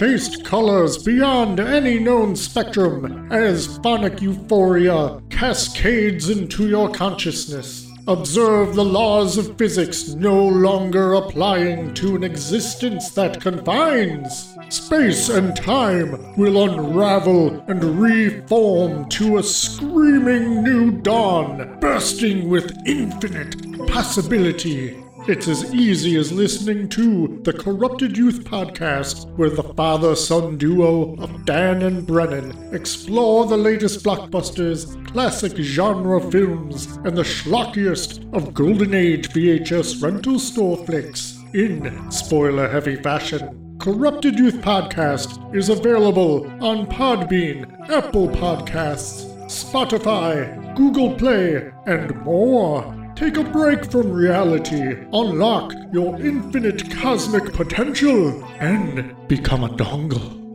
Taste colors beyond any known spectrum as phonic euphoria cascades into your consciousness. Observe the laws of physics no longer applying to an existence that confines. Space and time will unravel and reform to a screaming new dawn, bursting with infinite possibility. It's as easy as listening to the Corrupted Youth podcast, where the father son duo of Dan and Brennan explore the latest blockbusters, classic genre films, and the schlockiest of Golden Age VHS rental store flicks in spoiler heavy fashion. Corrupted Youth Podcast is available on Podbean, Apple Podcasts, Spotify, Google Play, and more. Take a break from reality, unlock your infinite cosmic potential, and become a dongle.